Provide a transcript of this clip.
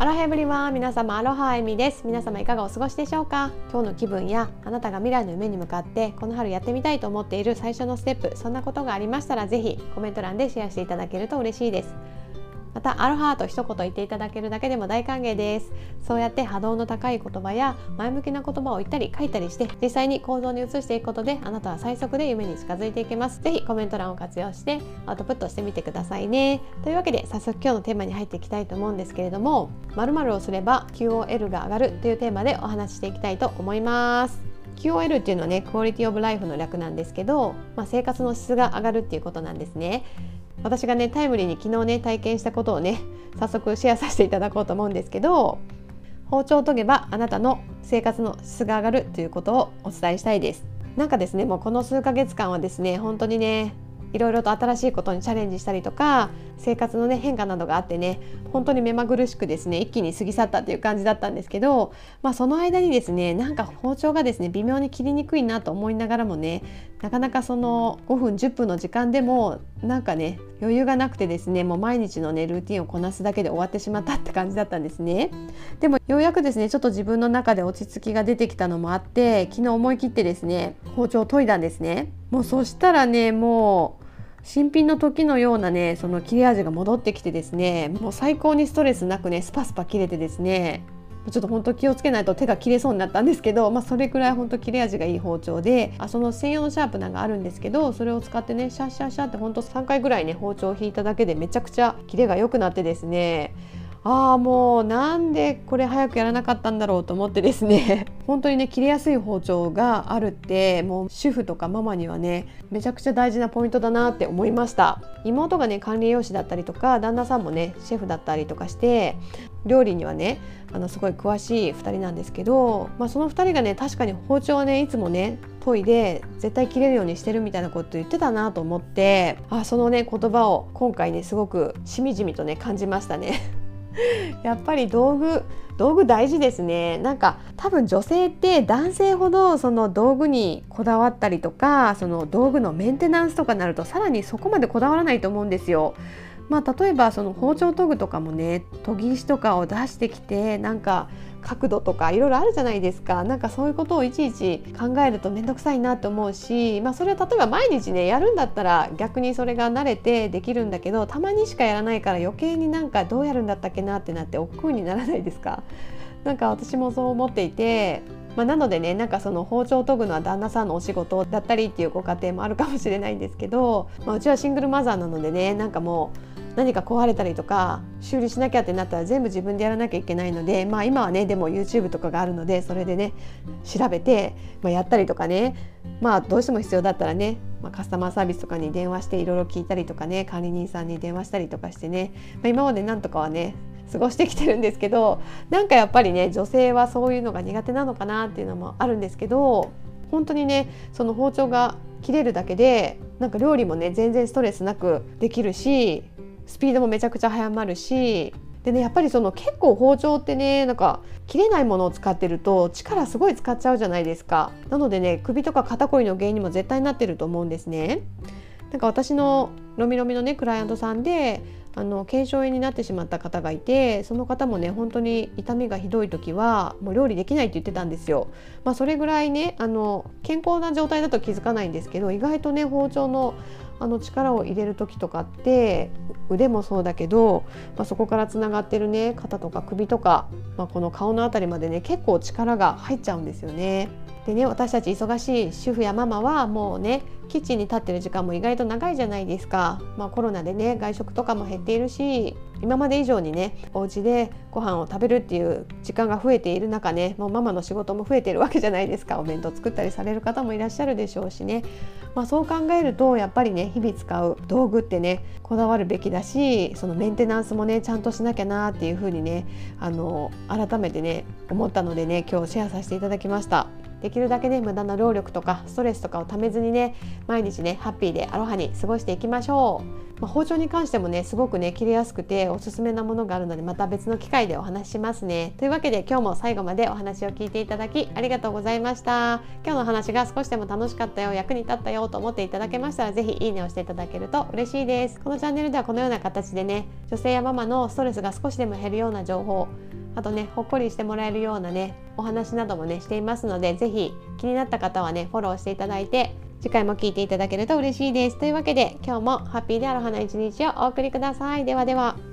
アロハエブリワン皆様アロハエミです。皆様いかがお過ごしでしょうか？今日の気分やあなたが未来の夢に向かってこの春やってみたいと思っている最初のステップそんなことがありましたらぜひコメント欄でシェアしていただけると嬉しいです。またアロハと一言言っていただけるだけでも大歓迎です。そうやって波動の高い言葉や前向きな言葉を言ったり書いたりして実際に行動に移していくことであなたは最速で夢に近づいていけます。ぜひコメント欄を活用してアウトプットしてみてくださいね。というわけで早速今日のテーマに入っていきたいと思うんですけれども〇〇をすれば QOL が上がるというテーマでお話ししていきたいと思います。QOL っていうのはねクオリティオブライフの略なんですけど、まあ、生活の質が上がるっていうことなんですね。私がねタイムリーに昨日ね体験したことをね早速シェアさせていただこうと思うんですけど包丁を研げばあなたの生活の質が上がるということをお伝えしたいです。なんかですねもうこの数ヶ月間はですね本当にねいろいろと新しいことにチャレンジしたりとか生活のね変化などがあってね本当に目まぐるしくですね一気に過ぎ去ったっていう感じだったんですけど、まあ、その間にですねなんか包丁がですね微妙に切りにくいなと思いながらもねなかなかその5分10分の時間でもなんかね余裕がなくてですねもう毎日のねルーティンをこなすだけで終わってしまったって感じだったんですね。でもようやくですねちょっと自分の中で落ち着きが出てきたのもあって昨日思い切ってですね包丁を研いだんですね。もうそしたらねもう新品の時のようなねその切れ味が戻ってきてですねもう最高にストレスなくねスパスパ切れてですねちょっと本当気をつけないと手が切れそうになったんですけど、まあ、それくらい本当切れ味がいい包丁であその専用のシャープなんかあるんですけどそれを使ってねシャッシャッシャッって本当3回ぐらいね包丁を引いただけでめちゃくちゃ切れが良くなってですねああもうなんでこれ早くやらなかったんだろうと思ってですね 本当にね切れやすい包丁があるってもう主婦とかママにはねめちゃくちゃ大事なポイントだなって思いました妹がね管理栄養士だったりとか旦那さんもねシェフだったりとかして料理にはねあのすごい詳しい2人なんですけど、まあ、その2人がね確かに包丁はねいつもね研いで絶対切れるようにしてるみたいなこと言ってたなと思ってあそのね言葉を今回ねすごくしみじみとね感じましたね。やっぱり道具道具大事ですねなんか多分女性って男性ほどその道具にこだわったりとかその道具のメンテナンスとかになるとさらにそこまでこだわらないと思うんですよ。まあ、例えばその包丁研ぐとかもね研ぎ石とかを出してきてなんか角度とかいろいろあるじゃないですか。なんかそういうことをいちいち考えると面倒くさいなと思うし、まあ、それは例えば毎日ねやるんだったら逆にそれが慣れてできるんだけどたまにしかやらないから余計になんかどうやるんだったっけなってなって億劫にならないですか。なんか私もそう思っていてまあ、なのでねなんかその包丁研ぐのは旦那さんのお仕事だったりっていうご家庭もあるかもしれないんですけど、まあ、うちはシングルマザーなのでねなんかもう何か壊れたりとか修理しなきゃってなったら全部自分でやらなきゃいけないので、まあ、今はねでも YouTube とかがあるのでそれでね調べて、まあ、やったりとかね。まあどうしても必要だったらね、まあ、カスタマーサービスとかに電話していろいろ聞いたりとかね管理人さんに電話したりとかしてね、まあ、今までなんとかはね過ごしてきてるんですけどなんかやっぱりね女性はそういうのが苦手なのかなっていうのもあるんですけど本当にねその包丁が切れるだけでなんか料理もね全然ストレスなくできるしスピードもめちゃくちゃ速まるしでねやっぱりその結構包丁ってねなんか切れないものを使ってると力すごい使っちゃうじゃないですかなのでね首とか肩こりの原因にも絶対なってると思うんですねなんか私のロミロミのねクライアントさんであの腱鞘炎になってしまった方がいてその方もね本当に痛みがひどい時はもう料理できないって言ってたんですよ。まあ、それぐらいねあの健康な状態だと気づかないんですけど意外とね包丁のあの力を入れる時とかって腕もそうだけど、まあ、そこからつながってるね肩とか首とか、まあ、この顔の辺りまでね結構力が入っちゃうんですよね。でね私たち忙しい主婦やママはもうねキッチンに立ってる時間も意外と長いじゃないですか、まあ、コロナでね外食とかも減っているし今まで以上にねお家でご飯を食べるっていう時間が増えている中ねもうママの仕事も増えてるわけじゃないですか。お弁当作ったりされる方もいらっしゃるでしょうしね、まあ、そう考えるとやっぱりね日々使う道具ってねこだわるべきだしそのメンテナンスもねちゃんとしなきゃなっていうふうにねあの改めてね思ったのでね今日シェアさせていただきました。できるだけね無駄な労力とかストレスとかをためずにね毎日ねハッピーでアロハに過ごしていきましょう、まあ、包丁に関してもねすごくね切れやすくておすすめなものがあるのでまた別の機会でお話しますね。というわけで今日も最後までお話を聞いていただきありがとうございました。今日の話が少しでも楽しかったよ役に立ったよと思っていただけましたら是非いいねをしていただけると嬉しいです。このチャンネルではこのような形でね女性やママのストレスが少しでも減るような情報あとねほっこりしてもらえるようなねお話などもねしていますので是非気になった方はねフォローしていただいて次回も聞いていただけると嬉しいです。というわけで今日もハッピーでアロハな一日をお送りください。ではでは。